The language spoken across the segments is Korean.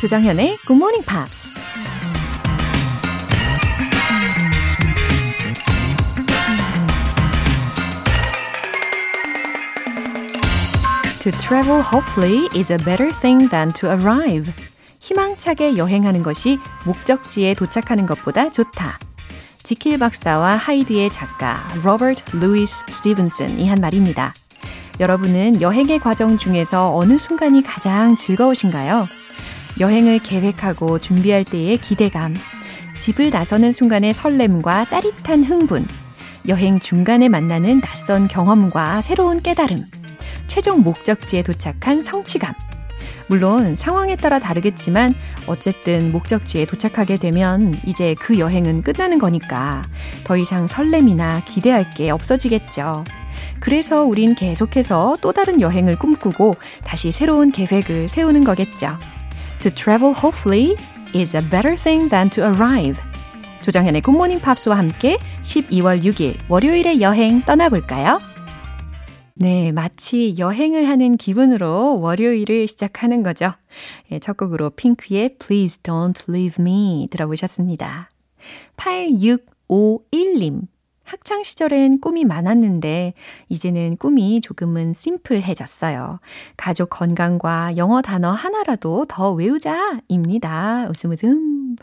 조정현의 Good Morning Pops. To travel hopefully is a better thing than to arrive. 희망차게 여행하는 것이 목적지에 도착하는 것보다 좋다. 지킬 박사와 하이드의 작가 로버트 루이스 스티븐슨이 한 말입니다. 여러분은 여행의 과정 중에서 어느 순간이 가장 즐거우신가요? 여행을 계획하고 준비할 때의 기대감, 집을 나서는 순간의 설렘과 짜릿한 흥분, 여행 중간에 만나는 낯선 경험과 새로운 깨달음, 최종 목적지에 도착한 성취감. 물론 상황에 따라 다르겠지만 어쨌든 목적지에 도착하게 되면 이제 그 여행은 끝나는 거니까 더 이상 설렘이나 기대할 게 없어지겠죠. 그래서 우린 계속해서 또 다른 여행을 꿈꾸고 다시 새로운 계획을 세우는 거겠죠. To travel hopefully is a better thing than to arrive. 조정현의 굿모닝 팝스와 함께 12월 6일 월요일의 여행 떠나볼까요? 네, 마치 여행을 하는 기분으로 월요일을 시작하는 거죠. 예, 첫 곡으로 핑크의 Please Don't Leave Me 들어보셨습니다. 8651님. 학창 시절엔 꿈이 많았는데 이제는 꿈이 조금은 심플해졌어요. 가족 건강과 영어 단어 하나라도 더 외우자입니다. 웃음 웃음.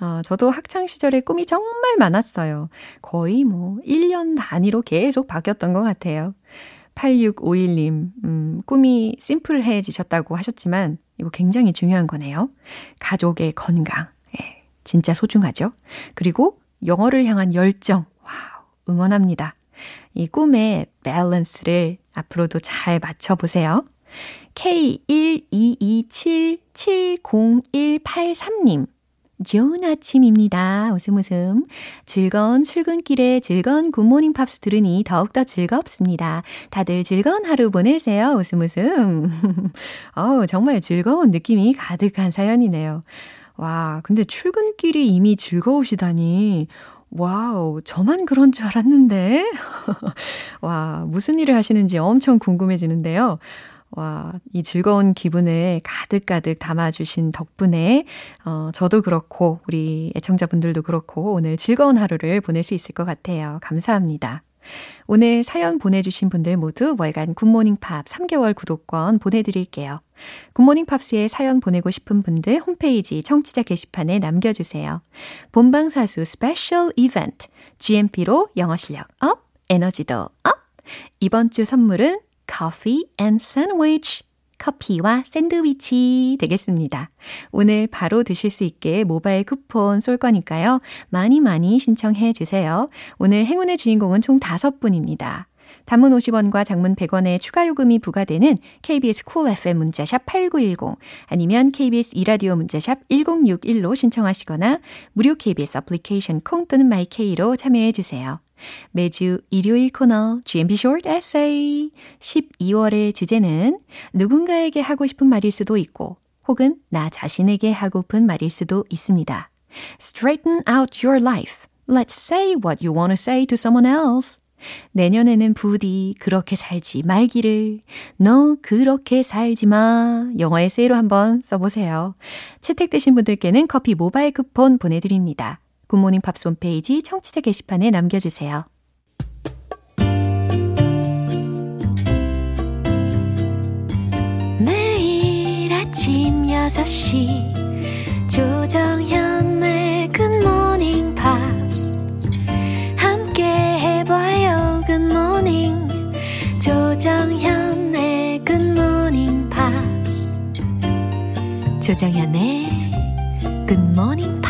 어, 저도 학창 시절에 꿈이 정말 많았어요. 거의 뭐 1년 단위로 계속 바뀌었던 것 같아요. 8651님, 음, 꿈이 심플해지셨다고 하셨지만, 이거 굉장히 중요한 거네요. 가족의 건강. 예, 진짜 소중하죠? 그리고 영어를 향한 열정. wow, 응원합니다. 이 꿈의 밸런스를 앞으로도 잘 맞춰보세요. K122770183님. 좋은 아침입니다. 웃음 웃음. 즐거운 출근길에 즐거운 Good Morning Pops 들으니 더욱더 즐겁습니다. 다들 즐거운 하루 보내세요. 웃음 웃음. 어우, 정말 즐거운 느낌이 가득한 사연이네요. 와, 근데 출근길이 이미 즐거우시다니. wow, 저만 그런 줄 알았는데. 와, 무슨 일을 하시는지 엄청 궁금해지는데요. 와, 이 즐거운 기분을 가득가득 담아주신 덕분에, 어, 저도 그렇고, 우리 애청자분들도 그렇고, 오늘 즐거운 하루를 보낼 수 있을 것 같아요. 감사합니다. 오늘 사연 보내주신 분들 모두 월간 Good Morning Pop 3개월 구독권 보내드릴게요. Good Morning Pops에 사연 보내고 싶은 분들 홈페이지 청취자 게시판에 남겨주세요. 본방사수 special 이벤트, GMP로 영어 실력 up, 에너지도 up! 이번 주 선물은 coffee and sandwich. 커피와 샌드위치 되겠습니다. 오늘 바로 드실 수 있게 모바일 쿠폰 쏠 거니까요. 많이 많이 신청해 주세요. 오늘 행운의 주인공은 총 5분입니다. 단문 50원과 장문 100원의 추가 요금이 부과되는 KBS Cool FM 문자샵 8910 아니면 KBS 2라디오 문자샵 1061로 신청하시거나 무료 KBS 애플리케이션 콩 또는 my K로 참여해 주세요. 매주 일요일 코너 GMP Short Essay 12월의 주제는 누군가에게 하고 싶은 말일 수도 있고 혹은 나 자신에게 하고픈 말일 수도 있습니다. Straighten out your life. Let's say what you want to say to someone else. 내년에는 부디 그렇게 살지 말기를. 너 그렇게 살지 마. 영어 에세이로 한번 써보세요. 채택되신 분들께는 커피 모바일 쿠폰 보내드립니다. Good Morning Pops 홈페이지 청취자 게시판에 남겨주세요. 매일 아침 6시 조정현의 Good Morning Pops. 함께 해봐요 굿모닝. 조정현의 굿모닝 팝스. 조정현의 굿모닝 팝스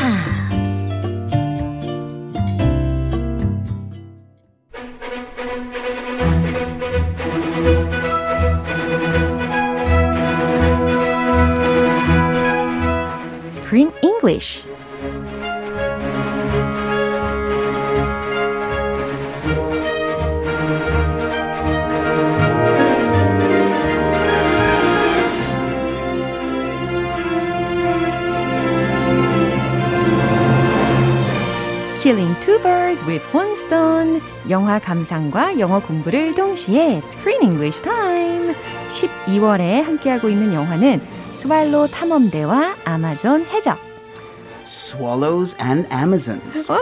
English. Killing two birds with one stone. 영화 감상과 영어 공부를 동시에 Screen English Time. 12월에 함께하고 있는 영화는 스왈로 탐험대와 아마존 해적. Swallows and Amazons. 와,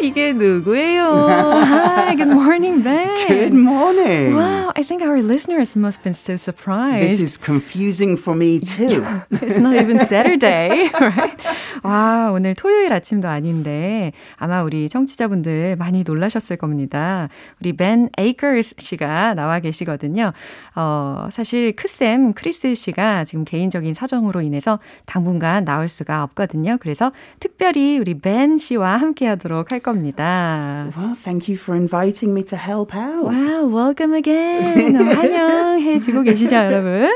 이게 누구예요? Hi, good morning, Ben. Good morning. Wow, I think our listeners must have been so surprised. This is confusing for me too. It's not even Saturday, right? 와, 오늘 토요일 아침도 아닌데 아마 우리 청취자분들 많이 놀라셨을 겁니다. 우리 벤 에이커스 씨가 나와 계시거든요. 어, 사실 크쌤 크리스 씨가 지금 개인적인 사정으로 인해서 당분간 나올 수가 없거든요. 그래서 특별히 우리 벤 씨와 함께 하도록 할 겁니다. Well, thank you for inviting me to help out. Wow, welcome again. 환영해 주고 계시죠, 여러분?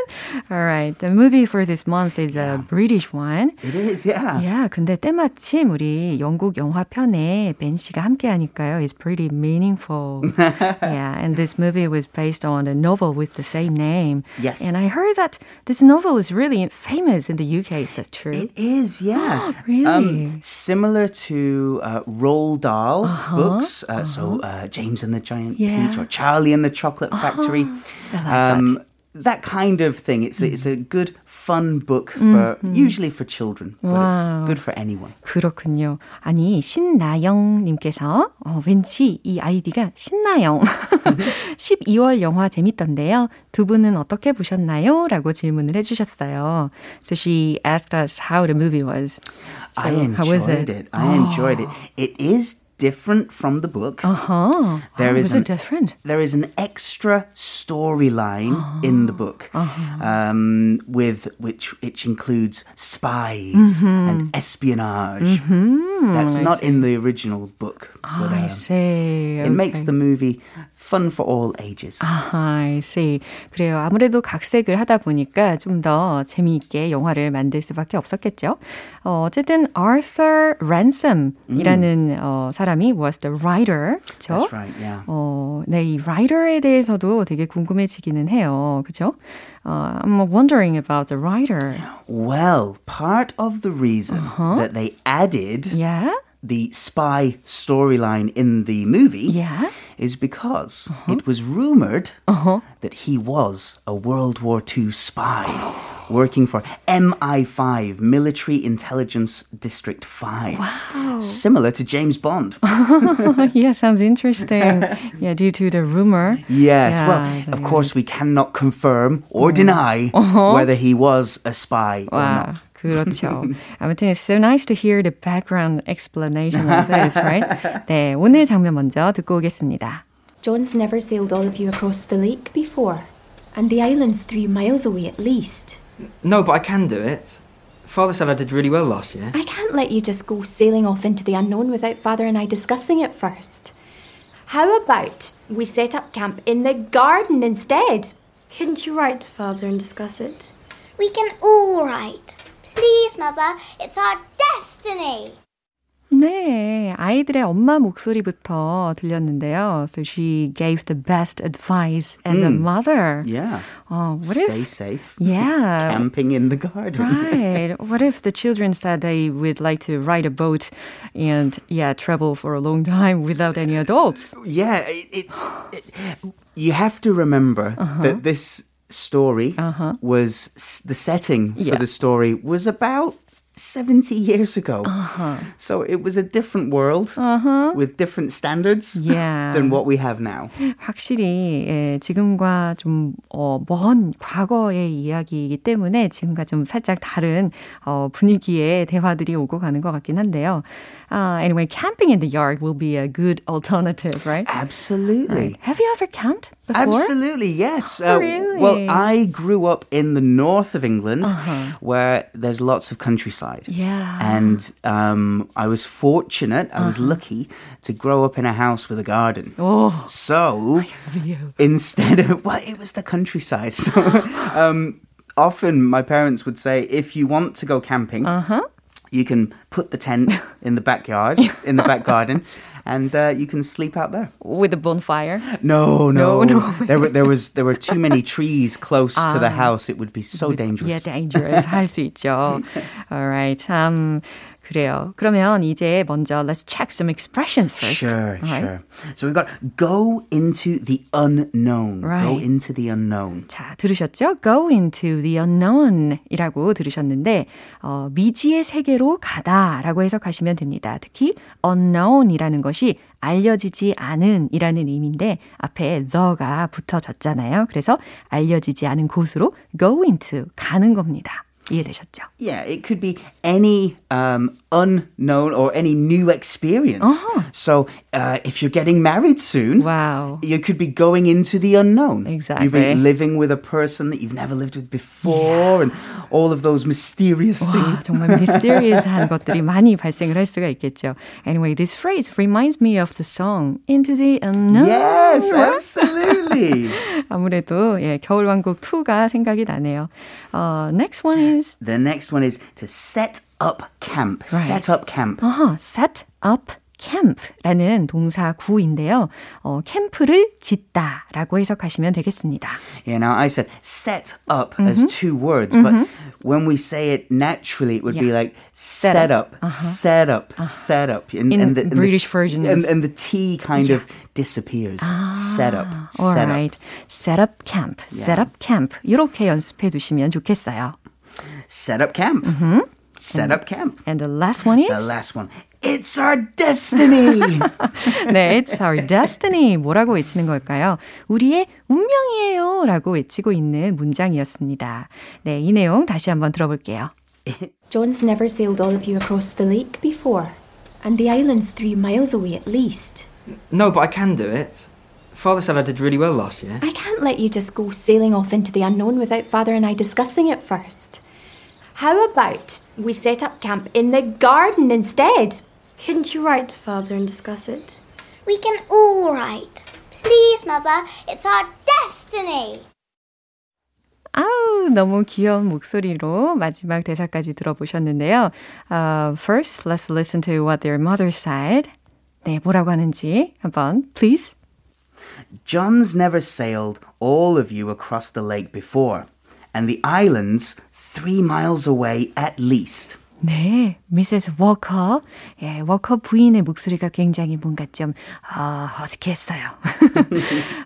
Alright, the movie for this month is a British one. It is, yeah. Yeah, 근데 때마침 우리 영국 영화 편에 벤 씨가 함께 하니까요. It's pretty meaningful. yeah, and this movie was based on a novel with the same name. Yes. And I heard that this novel is really famous in the UK. Is that true? It is, yeah. Really? Um, similar to uh, Roald Dahl Uh-huh. books, uh, so uh, James and the Giant Yeah. Peach or Charlie and the Chocolate Factory. I like um, that kind of thing. It's a, it's a good, fun book for usually for children, but Wow. it's good for anyone. 그렇군요. 아니, 신나영님께서, 어, 왠지 이 아이디가 신나영. 12월 영화 재밌던데요. 두 분은 어떻게 보셨나요? 라고 질문을 해주셨어요. So she asked us how the movie was. So I enjoyed it? it. I enjoyed it. It is different from the book. Uh-huh. There How is was an- it different? there is an extra storyline in the book, um, with which which includes spies and espionage. That's not in the original book, but I uh, see. it makes the movie fun for all ages. 아하, I see. 그래요. 아무래도 각색을 하다 보니까 좀 더 재미있게 영화를 만들 수밖에 없었겠죠. 어, 어쨌든 Arthur Ransom이라는 어, 사람이 was the writer. 그렇죠? That's right. Yeah. 어, 네, 이 writer에 대해서도 되게 궁금해지기는 해요. 그죠? 어, I'm wondering about the writer. Well, part of the reason that they added Yeah? the spy storyline in the movie Yeah? Is because uh-huh. it was rumored uh-huh that he was a World War II spy working for MI5, Military Intelligence District 5. Similar to James Bond. yeah, sounds interesting. yeah, due to the rumor. Yes, Yeah, well, that of he course, we cannot confirm or deny whether he was a spy or 와, not. 그렇죠. 아무튼 it's so nice to hear the background explanation of this, right? 네, 오늘 장면 먼저 듣고 오겠습니다. John's never sailed all of you across the lake before. And the island's three miles away at least. No, but I can do it. Father said I did really well last year. I can't let you just go sailing off into the unknown without Father and I discussing it first. How about we set up camp in the garden instead? Couldn't you write to Father and discuss it? We can all write. Please, Mother, it's our destiny. 네, 아이들의 엄마 목소리부터 들렸는데요. So she gave the best advice as a mother. Yeah. 어, what Stay if? safe. Yeah. Camping in the garden. Right. What if the children said they would like to ride a boat and, yeah, travel for a long time without any adults? Yeah, it, it's. It, you have to remember Uh-huh. that this story was the setting Yeah. for the story was about 70 years ago. Uh-huh. So it was a different world with different standards Yeah. than what we have now. 확실히 예, 지금과 좀 어, 먼 과거의 이야기이기 때문에 지금과 좀 살짝 다른 어, 분위기의 대화들이 오고 가는 것 같긴 한데요. Uh, anyway, camping in the yard will be a good alternative, right? Absolutely. Have you ever camped Before? Absolutely, yes. Oh, Uh, really? Well, I grew up in the north of England where there's lots of countryside. Uh-huh. Yeah. And um, I was fortunate, I Uh-huh. was lucky to grow up in a house with a garden. Oh, So instead of, well, it was the countryside. So um, often my parents would say, if you want to go camping, Uh-huh. you can put the tent in the backyard, in the back garden, and uh, you can sleep out there. With a bonfire. No, no, No, no. there were there was there were too many trees close to the Ah. house. It would be so Yeah, dangerous. dangerous. 할 수 있죠. Alright. 참 그래요. 그러면 이제 먼저 let's check some expressions first. Sure, Alright. sure. So we've got go into the unknown. Go Right. into the unknown. 자, 들으셨죠? Go into the unknown 이라고 들으셨는데, 어, 미지의 세계로 가다 라고 해석하시면 됩니다. 특히 unknown 이라는 것이 알려지지 않은 이라는 의미인데, 앞에 the가 붙어졌잖아요. 그래서 알려지지 않은 곳으로 go into, 가는 겁니다. 이해되셨죠? Yeah, it could be any um, unknown or any new experience. Uh-huh. So uh, if you're getting married soon, 와우. you could be going into the unknown. You'll Exactly. be living with a person that you've never lived with before and all of those mysterious 와, things. 정말 미스테리어스한 것들이 많이 발생을 할 수가 있겠죠. Anyway, this phrase reminds me of the song Into the Unknown. Yes, absolutely. 아무래도 예, 겨울왕국 2가 생각이 나네요. 어, next one is the next one is to set up camp. Right. Set up camp. 어허, set up camp라는 동사 구인데요. 어, 캠프를 짓다라고 해석하시면 되겠습니다. Yeah, now I said set up Mm-hmm. as two words, but when we say it naturally, it would be Yeah. like set, up, set up, set up. And, Uh-huh. In the, and British the, version And, is- and the T kind of disappears. set up, set Alright, up. set up camp, set up camp 이렇게 연습해 두시면 좋겠어요. Set up camp. Set up camp. And the last one The is last one. It's our destiny. 네, it's our destiny. 뭐라고 외치는 걸까요? 우리의 운명이에요. 라고 외치고 있는 문장이었습니다. 네, 이 내용 다시 한번 들어볼게요. John's never sailed all of you across the lake before, and the island's three miles away at least. No, but I can do it. Father said I did really well last year. I can't let you just go sailing off into the unknown without Father and I discussing it first. How about we set up camp in the garden instead? Couldn't you write to Father and discuss it? We can all write. Please, Mother, it's our destiny. 아우, 너무 귀여운 목소리로 마지막 대사까지 들어보셨는데요. Uh, first, let's listen to what their mother said. 네, 뭐라고 하는지 한번, please. John's never sailed all of you across the lake before, and the island's three miles away at least. 네, Mrs. Walker. 예, 워커 부인의 목소리가 굉장히 뭔가 좀, 어, 허스키했어요.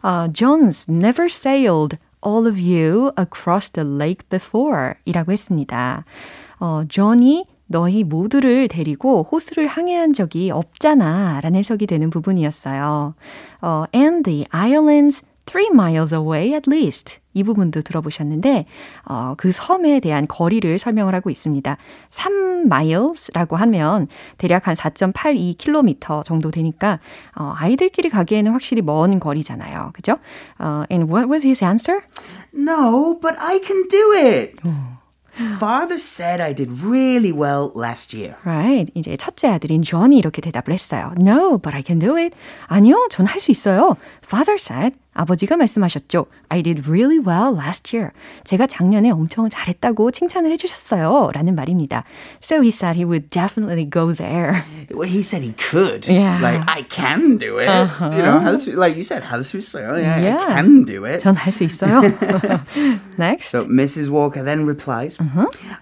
어, John's never sailed all of you across the lake before 이라고 했습니다. 어, 존이 너희 모두를 데리고 호수를 항해한 적이 없잖아 라는 해석이 되는 부분이었어요. 어, and the islands three miles away at least. 이 부분도 들어보셨는데, 어, 그 섬에 대한 거리를 설명을 하고 있습니다. 3 miles라고 하면 대략 한 4.82km 정도 되니까, 어, 아이들끼리 가기에는 확실히 먼 거리잖아요. 그죠? 어, and what was his answer? No, but I can do it. Father said I did really well last year. Right. 이제 첫째 아들인 존이 이렇게 대답을 했어요. No, but I can do it. 아니요, 전 할 수 있어요. Father said, 아버지가 말씀하셨죠. I did really well last year. 제가 작년에 엄청 잘했다고 칭찬을 해주셨어요. 라는 말입니다. So he said he would definitely go there. Well, he said he could. Yeah. Like, I can do it. You know, has, like you said, has to say, oh, yeah, Yeah. I can do it. 전 할 수 있어요. Next. So Mrs. Walker then replies,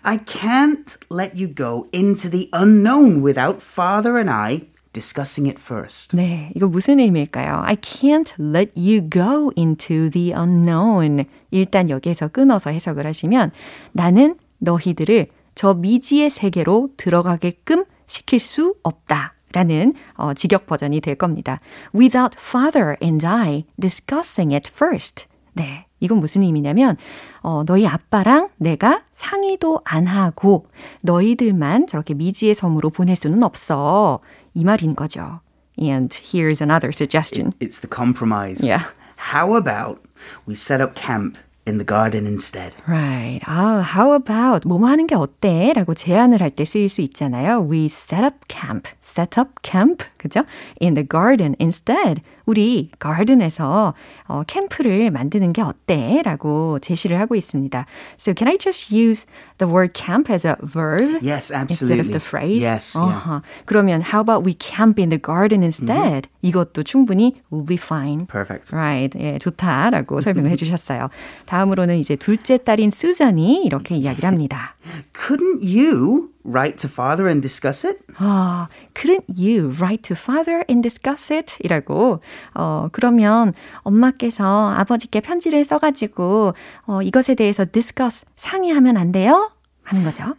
I can't let you go into the unknown without father and I discussing it first. 네, 이거 무슨 의미일까요? I can't let you go into the unknown. 일단 여기에서 끊어서 해석을 하시면 나는 너희들을 저 미지의 세계로 들어가게끔 시킬 수 없다. 라는 어, 직역 버전이 될 겁니다. Without father and I discussing it first. 네, 이건 무슨 의미냐면 어, 너희 아빠랑 내가 상의도 안 하고 너희들만 저렇게 미지의 섬으로 보낼 수는 없어. 이 말인 거죠. And here's another suggestion. It's the compromise. Yeah. How about we set up camp in the garden instead? Right. 아, how about 뭐뭐 하는 게 어때? 라고 제안을 할 때 쓰일 수 있잖아요. We set up camp. Set up camp. 그죠? In the garden instead. 우리 garden에서 어, 캠프를 만드는 게 어때? 라고 제시를 하고 있습니다. So can I just use the word camp as a verb? Yes, Instead of absolutely. the phrase? Yes, yeah. 어허. 그러면 how about we camp in the garden instead? 이것도 충분히 will be fine. Perfect. Right. 예, 좋다라고 설명을 해주셨어요. 다음으로는 이제 둘째 딸인 수잔이 이렇게 이야기를 합니다. Couldn't you write to father and discuss it? 아, couldn't you write to father and discuss it? 이라고. 어, 그러면 엄마께서 아버지께 편지를 써가지고, 어, 이것에 대해서 discuss, 상의하면 안 돼요? 하는 거죠.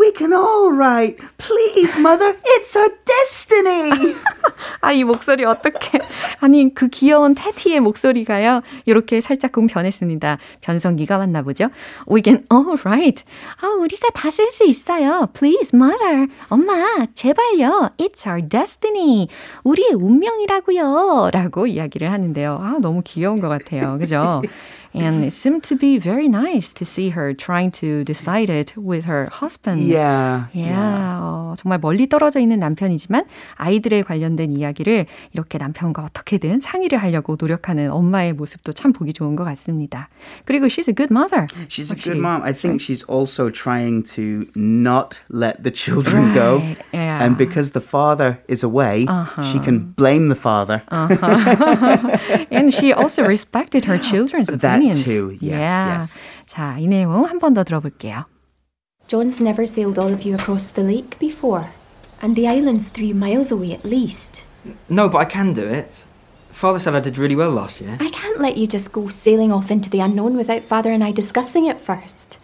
We can all write. Please, mother, it's our destiny. 아, 이 목소리 어떻게. 아니, 그 귀여운 테티의 목소리가요. 이렇게 살짝 변했습니다. 변성기가 왔나 보죠? We can all write. 아, 우리가 다 쓸 수 있어요. Please, mother. 엄마, 제발요. It's our destiny. 우리의 운명이라고요. 라고 이야기를 하는데요. 아, 너무 귀여운 것 같아요. 그죠? And it seemed to be very nice to see her trying to decide it with her husband. Yeah. Yeah. 어, 정말 멀리 떨어져 있는 남편이지만 아이들에 관련된 이야기를 이렇게 남편과 어떻게든 상의를 하려고 노력하는 엄마의 모습도 참 보기 좋은 것 같습니다. 그리고 she's a good mother. She's a good mom. I think she's also trying to not let the children go. Right, yeah. And because the father is away, she can blame the father. And she also respected her children's That opinions. too, yes, yeah. yes. 자, 이 내용 한 번 더 들어볼게요. John's never sailed all of you across the lake before, and the island's three miles away at least. No, but I can do it. Father said I did really well last year. I can't let you just go sailing off into the unknown without Father and I discussing it first.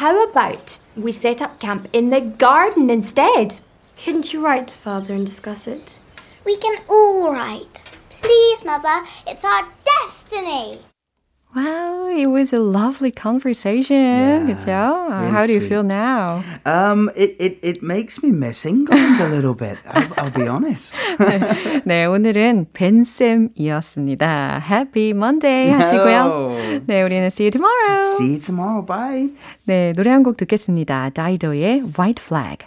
How about we set up camp in the garden instead? Couldn't you write to Father and discuss it? We can all write. Please, mother, it's our destiny. Wow, it was a lovely conversation. Yeah, 그죠? Uh, really How do you sweet. feel now? Um, it, it, it makes me miss England a little bit. I'll, I'll be honest. 네, 오늘은 벤쌤이었습니다. Happy Monday 하시고요. No. 네, 우리는 see you tomorrow. See you tomorrow. Bye. 네, 노래 한 곡 듣겠습니다. 다이도의 White Flag.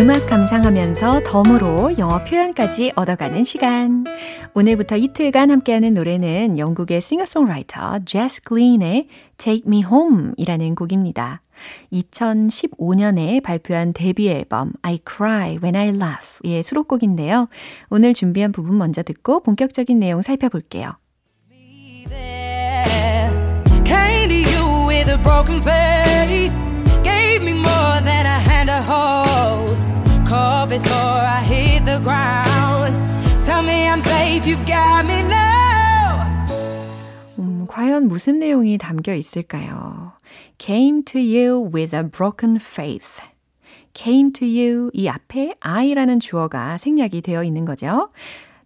음악 감상하면서 덤으로 영어 표현까지 얻어가는 시간. 오늘부터 이틀간 함께하는 노래는 영국의 싱어송라이터 제스 글린의 Take Me Home 이라는 곡입니다. 2015년에 발표한 데뷔 앨범 I Cry When I Laugh의 수록곡인데요. 오늘 준비한 부분 먼저 듣고 본격적인 내용 살펴볼게요. Gave me more than a hand to hold. Before I hit the ground. Tell me I'm safe, you've got me now. 음, 과연 무슨 내용이 담겨 있을까요? Came to you with a broken faith. Came to you 이 앞에 I라는 주어가 생략이 되어 있는 거죠.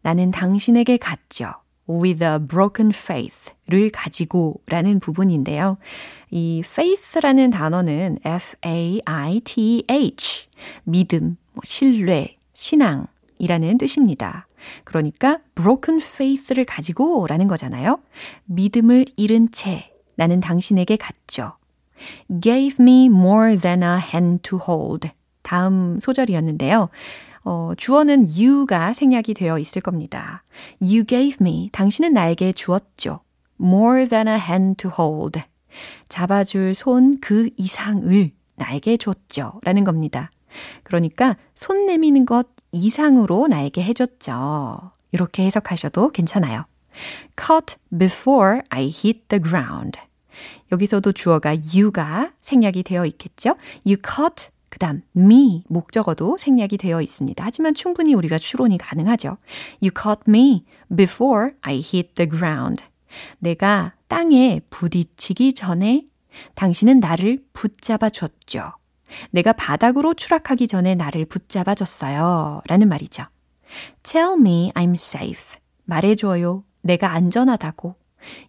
나는 당신에게 갔죠. with a broken faith를 가지고 라는 부분인데요. 이 faith라는 단어는 F-A-I-T-H 믿음, 뭐 신뢰, 신앙이라는 뜻입니다. 그러니까 broken faith를 가지고 라는 거잖아요. 믿음을 잃은 채 나는 당신에게 갔죠. gave me more than a hand to hold. 다음 소절이었는데요. 어, 주어는 you가 생략이 되어 있을 겁니다. You gave me. 당신은 나에게 주었죠. More than a hand to hold. 잡아줄 손 그 이상을 나에게 줬죠. 라는 겁니다. 그러니까 손 내미는 것 이상으로 나에게 해줬죠. 이렇게 해석하셔도 괜찮아요. Caught before I hit the ground. 여기서도 주어가 you가 생략이 되어 있겠죠? You caught 그 다음 me 목적어도 생략이 되어 있습니다. 하지만 충분히 우리가 추론이 가능하죠. You caught me before I hit the ground. 내가 땅에 부딪히기 전에 당신은 나를 붙잡아 줬죠. 내가 바닥으로 추락하기 전에 나를 붙잡아 줬어요. 라는 말이죠. Tell me I'm safe. 말해줘요. 내가 안전하다고.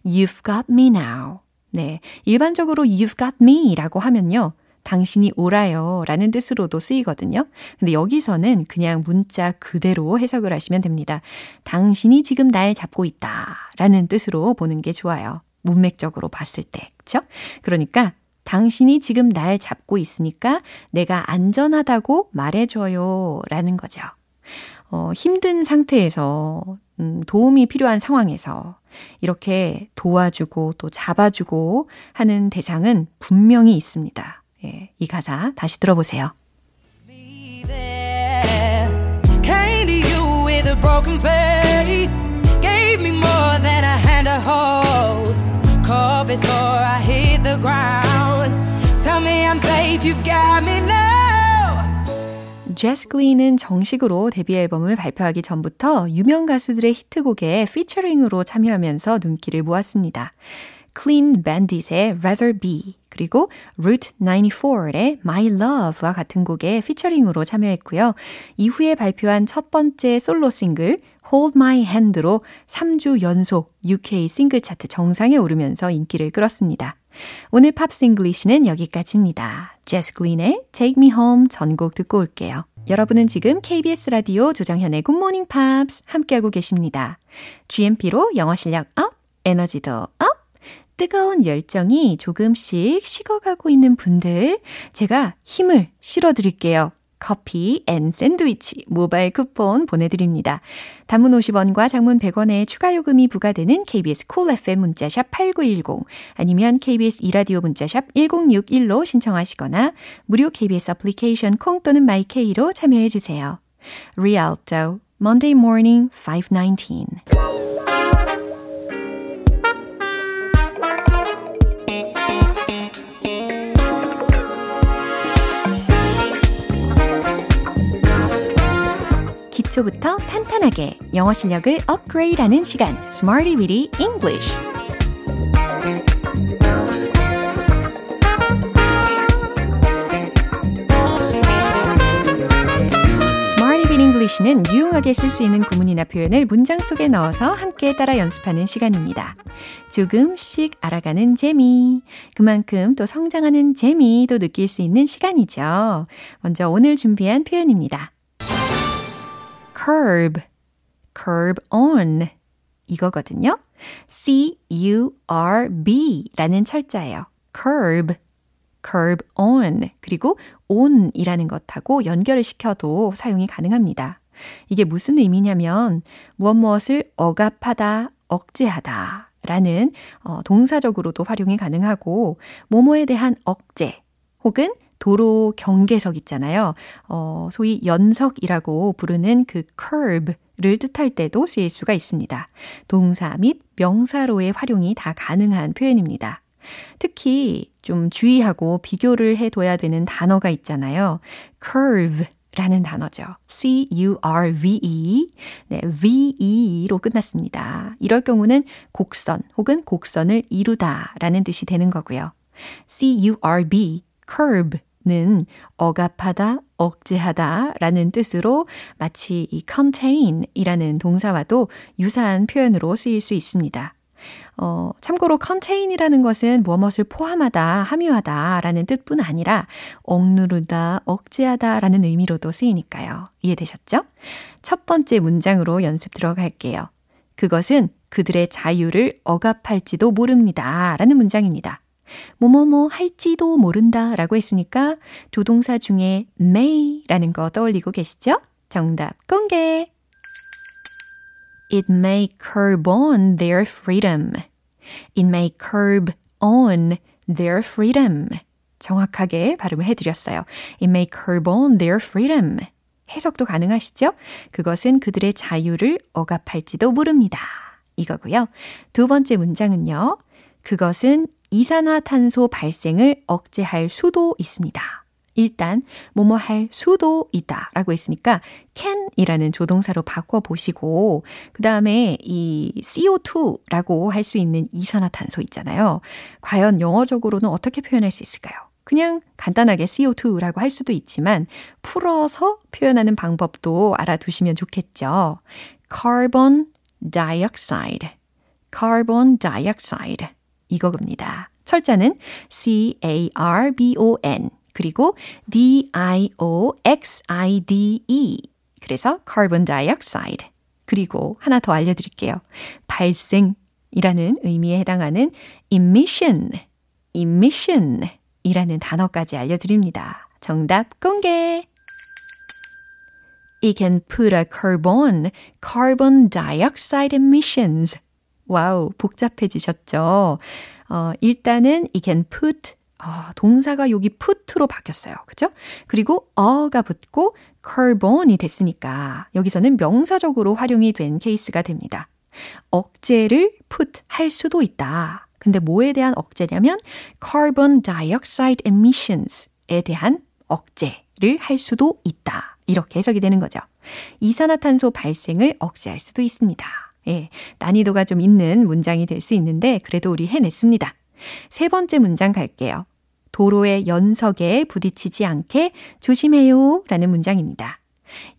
You've got me now. 네. 일반적으로 you've got me 라고 하면요. 당신이 오라요 라는 뜻으로도 쓰이거든요. 근데 여기서는 그냥 문자 그대로 해석을 하시면 됩니다. 당신이 지금 날 잡고 있다 라는 뜻으로 보는 게 좋아요. 문맥적으로 봤을 때. 그쵸? 그러니까 당신이 지금 날 잡고 있으니까 내가 안전하다고 말해줘요 라는 거죠. 어, 힘든 상태에서, 음, 도움이 필요한 상황에서 이렇게 도와주고 또 잡아주고 하는 대상은 분명히 있습니다. 예, 이 가사 다시 들어보세요. Before I hit the ground. 제스 글린은 정식으로 데뷔 앨범을 발표하기 전부터 유명 가수들의 히트곡에 피처링으로 참여하면서 눈길을 모았습니다. Clean Bandit의 Rather Be 그리고 Route 94의 My Love와 같은 곡에 피처링으로 참여했고요. 이후에 발표한 첫 번째 솔로 싱글 Hold My Hand로 3주 연속 UK 싱글 차트 정상에 오르면서 인기를 끌었습니다. 오늘 Pops English는 여기까지입니다. 제스 글린의 Take Me Home 전곡 듣고 올게요. 여러분은 지금 KBS 라디오 조정현의 Morning Pops 함께하고 계십니다. GMP로 영어 실력 up, 에너지도 up! 뜨거운 열정이 조금씩 식어가고 있는 분들, 제가 힘을 실어드릴게요. coffee and sandwich 모바일 쿠폰 보내드립니다. 단문 50원과 장문 100원의 추가 요금이 부과되는 KBS Cool FM 문자샵 8910 아니면 KBS 2라디오 문자샵 1061로 신청하시거나 무료 KBS 애플리케이션 콩 또는 my K로 참여해 주세요. Rialto Monday Morning 519 기초부터 탄탄하게 영어 실력을 업그레이드하는 시간 Smarty Weedy English English는 유용하게 쓸 수 있는 구문이나 표현을 문장 속에 넣어서 함께 따라 연습하는 시간입니다. 조금씩 알아가는 재미, 그만큼 또 성장하는 재미도 느낄 수 있는 시간이죠. 먼저 오늘 준비한 표현입니다. Curb, curb on 이거거든요. C-U-R-B 라는 철자예요. curb, curb on 그리고 on이라는 것하고 연결을 시켜도 사용이 가능합니다. 이게 무슨 의미냐면 무엇 무엇을 억압하다, 억제하다 라는 어, 동사적으로도 활용이 가능하고 모모에 대한 억제 혹은 도로 경계석 있잖아요. 어, 소위 연석이라고 부르는 그 curb를 뜻할 때도 쓰일 수가 있습니다. 동사 및 명사로의 활용이 다 가능한 표현입니다. 특히 좀 주의하고 비교를 해둬야 되는 단어가 있잖아요. curve 라는 단어죠. C-U-R-V-E. 네, V-E로 끝났습니다. 이럴 경우는 곡선 혹은 곡선을 이루다 라는 뜻이 되는 거고요. C-U-R-B, curb 는 억압하다, 억제하다 라는 뜻으로 마치 이 contain 이라는 동사와도 유사한 표현으로 쓰일 수 있습니다. 어, 참고로 contain이라는 것은 무엇을 포함하다, 함유하다 라는 뜻뿐 아니라 억누르다, 억제하다 라는 의미로도 쓰이니까요. 이해되셨죠? 첫 번째 문장으로 연습 들어갈게요. 그것은 그들의 자유를 억압할지도 모릅니다. 라는 문장입니다. 뭐뭐뭐 할지도 모른다 라고 했으니까 조동사 중에 may라는 거 떠올리고 계시죠? 정답 공개! It may curb on their freedom. It may curb on their freedom. 정확하게 발음을 해드렸어요. It may curb on their freedom. 해석도 가능하시죠? 그것은 그들의 자유를 억압할지도 모릅니다. 이거고요. 두 번째 문장은요. 그것은 이산화탄소 발생을 억제할 수도 있습니다. 일단 뭐뭐 할 수도 있다 라고 했으니까 can이라는 조동사로 바꿔 보시고 그 다음에 이 CO2라고 할 수 있는 이산화탄소 있잖아요. 과연 영어적으로는 어떻게 표현할 수 있을까요? 그냥 간단하게 CO2라고 할 수도 있지만 풀어서 표현하는 방법도 알아두시면 좋겠죠. carbon dioxide, carbon dioxide 이거입니다. 철자는 C-A-R-B-O-N 그리고 D-I-O-X-I-D-E 그래서 carbon dioxide 그리고 하나 더 알려드릴게요. 발생이라는 의미에 해당하는 emission, emission 이라는 단어까지 알려드립니다. 정답 공개! It can put a curb on carbon dioxide emissions. wow, 복잡해지셨죠? 어, 일단은 it can put 어, 동사가 여기 put로 바뀌었어요. 그죠? 그리고 a가 붙고 curb on이 됐으니까 여기서는 명사적으로 활용이 된 케이스가 됩니다. 억제를 put 할 수도 있다. 근데 뭐에 대한 억제냐면 carbon dioxide emissions에 대한 억제를 할 수도 있다. 이렇게 해석이 되는 거죠. 이산화탄소 발생을 억제할 수도 있습니다. 예, 난이도가 좀 있는 문장이 될 수 있는데 그래도 우리 해냈습니다. 세 번째 문장 갈게요. 도로의 연석에 부딪히지 않게 조심해요 라는 문장입니다.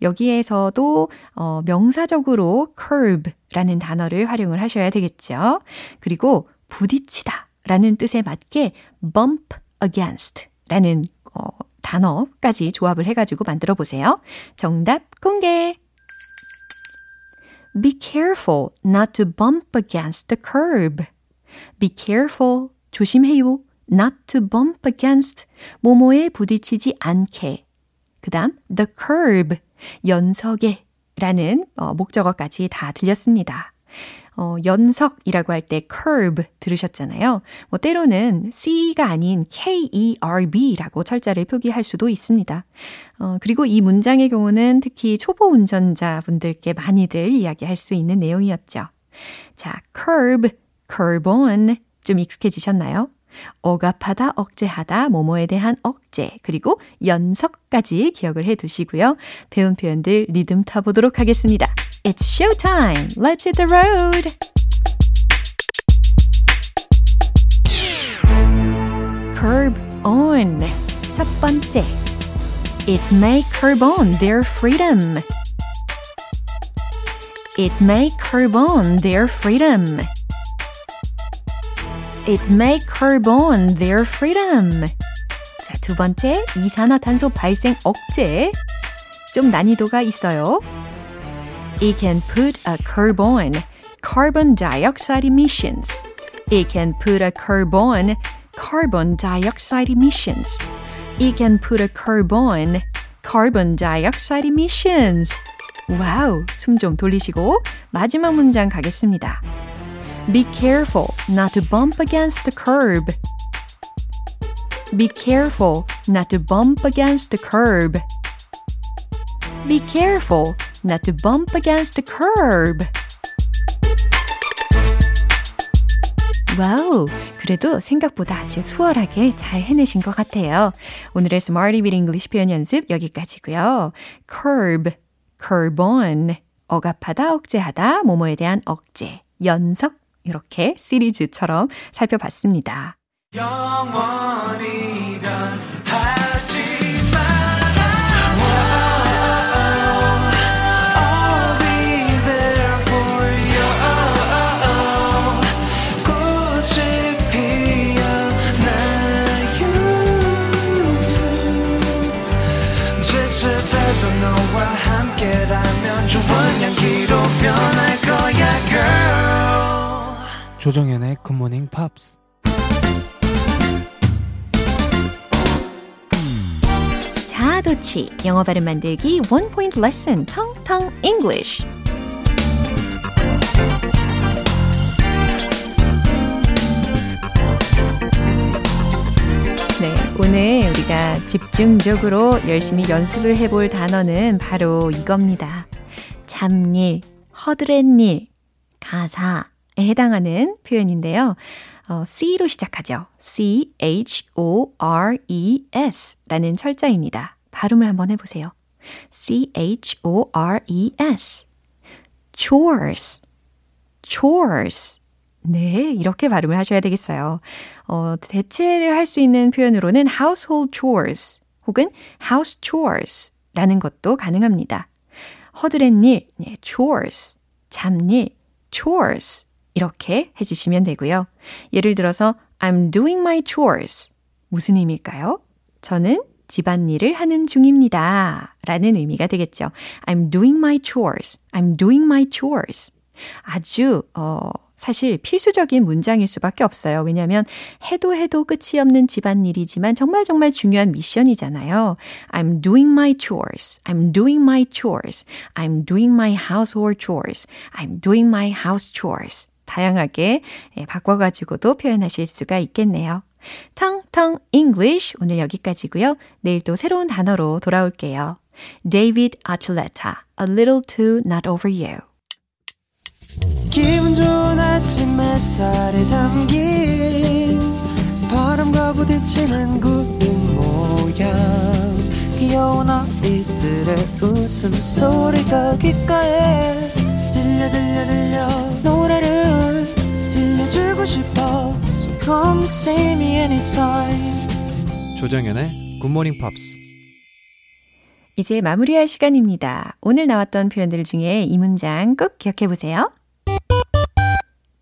여기에서도 어, 명사적으로 curb라는 단어를 활용을 하셔야 되겠죠. 그리고 부딪히다 라는 뜻에 맞게 bump against 라는 어, 단어까지 조합을 해가지고 만들어 보세요. 정답 공개! Be careful not to bump against the curb. Be careful. 조심해요. Not to bump against. 모모에 부딪히지 않게. 그 다음, the curb. 연석에. 라는 어, 목적어까지 다 들렸습니다. 어, 연석이라고 할 때 curb 들으셨잖아요. 뭐 때로는 C가 아닌 K-E-R-B라고 철자를 표기할 수도 있습니다. 어, 그리고 이 문장의 경우는 특히 초보 운전자분들께 많이들 이야기할 수 있는 내용이었죠. 자, curb, curb on 좀 익숙해지셨나요? 억압하다, 억제하다, 뭐뭐에 대한 억제, 그리고 연석까지 기억을 해 두시고요. 배운 표현들 리듬 타보도록 하겠습니다. It's showtime! Let's hit the road! curb on. 첫 번째. It may curb on their freedom. It may curb on their freedom. It may curb on their freedom. 자, 두 번째, 이산화탄소 발생 억제. 좀 난이도가 있어요. It can put a curb on carbon dioxide emissions. It can put a curb on carbon dioxide emissions. It can put a curb on carbon dioxide emissions. 와우, 숨 좀 돌리시고 마지막 문장 가겠습니다. Be careful not to bump against the curb. Be careful not to bump against the curb. Be careful not to bump against the curb. 와우, 그래도 생각보다 아주 수월하게 잘 해내신 것 같아요. 오늘의 Smarty Beat English 표현 연습 여기까지고요. curb, curb on, 억압하다, 억제하다, 뭐뭐에 대한 억제, 연석, 이렇게 시리즈처럼 살펴봤습니다. 영원히 조정현의 굿모닝 팝스 자도치 영어 발음 만들기 one point lesson 텅텅 English. 네, 오늘 우리가 집중적으로 열심히 연습을 해볼 단어는 바로 이겁니다. 잡일, 허드렛일, 가사, 해당하는 표현인데요. 어, C로 시작하죠. C-H-O-R-E-S 라는 철자입니다. 발음을 한번 해보세요. C-H-O-R-E-S. chores. chores. 네, 이렇게 발음을 하셔야 되겠어요. 어, 대체를 할 수 있는 표현으로는 household chores 혹은 house chores 라는 것도 가능합니다. 허드렛 일, 네, chores, 잡일, chores 이렇게 해주시면 되고요. 예를 들어서 I'm doing my chores. 무슨 의미일까요? 저는 집안일을 하는 중입니다. 라는 의미가 되겠죠. I'm doing my chores. I'm doing my chores. 아주, 어, 사실 필수적인 문장일 수밖에 없어요. 왜냐하면 해도 해도 끝이 없는 집안일이지만 정말 정말 중요한 미션이잖아요. I'm doing my chores. I'm doing my chores. I'm doing my household chores. I'm doing my house chores. 다양하게 바꿔가지고도 표현하실 수가 있겠네요. 텅텅 English 오늘 여기까지고요. 내일 또 새로운 단어로 돌아올게요. David Archuleta, A Little Too Not Over You. 기분 좋은 아침 햇살에 담긴 바람과 부딪히는 구름 모양 귀여운 아이들의 웃음소리가 귓가에 들려 들려 들려 노래를 주고 싶어 So come see me anytime 조정연의 굿모닝 팝스 이제 마무리할 시간입니다. 오늘 나왔던 표현들 중에 이 문장 꼭 기억해 보세요.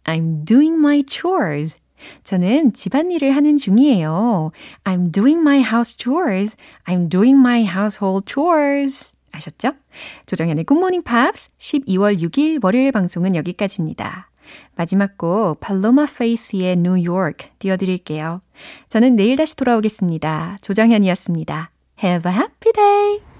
I'm doing my chores. 저는 집안일을 하는 중이에요. I'm doing my house chores. I'm doing my household chores. 아셨죠? 조정현의 굿모닝 팝스 12월 6일 월요일 방송은 여기까지입니다. 마지막 곡 Paloma Faith의 New York 띄워드릴게요. 저는 내일 다시 돌아오겠습니다. 조정현이었습니다. Have a happy day!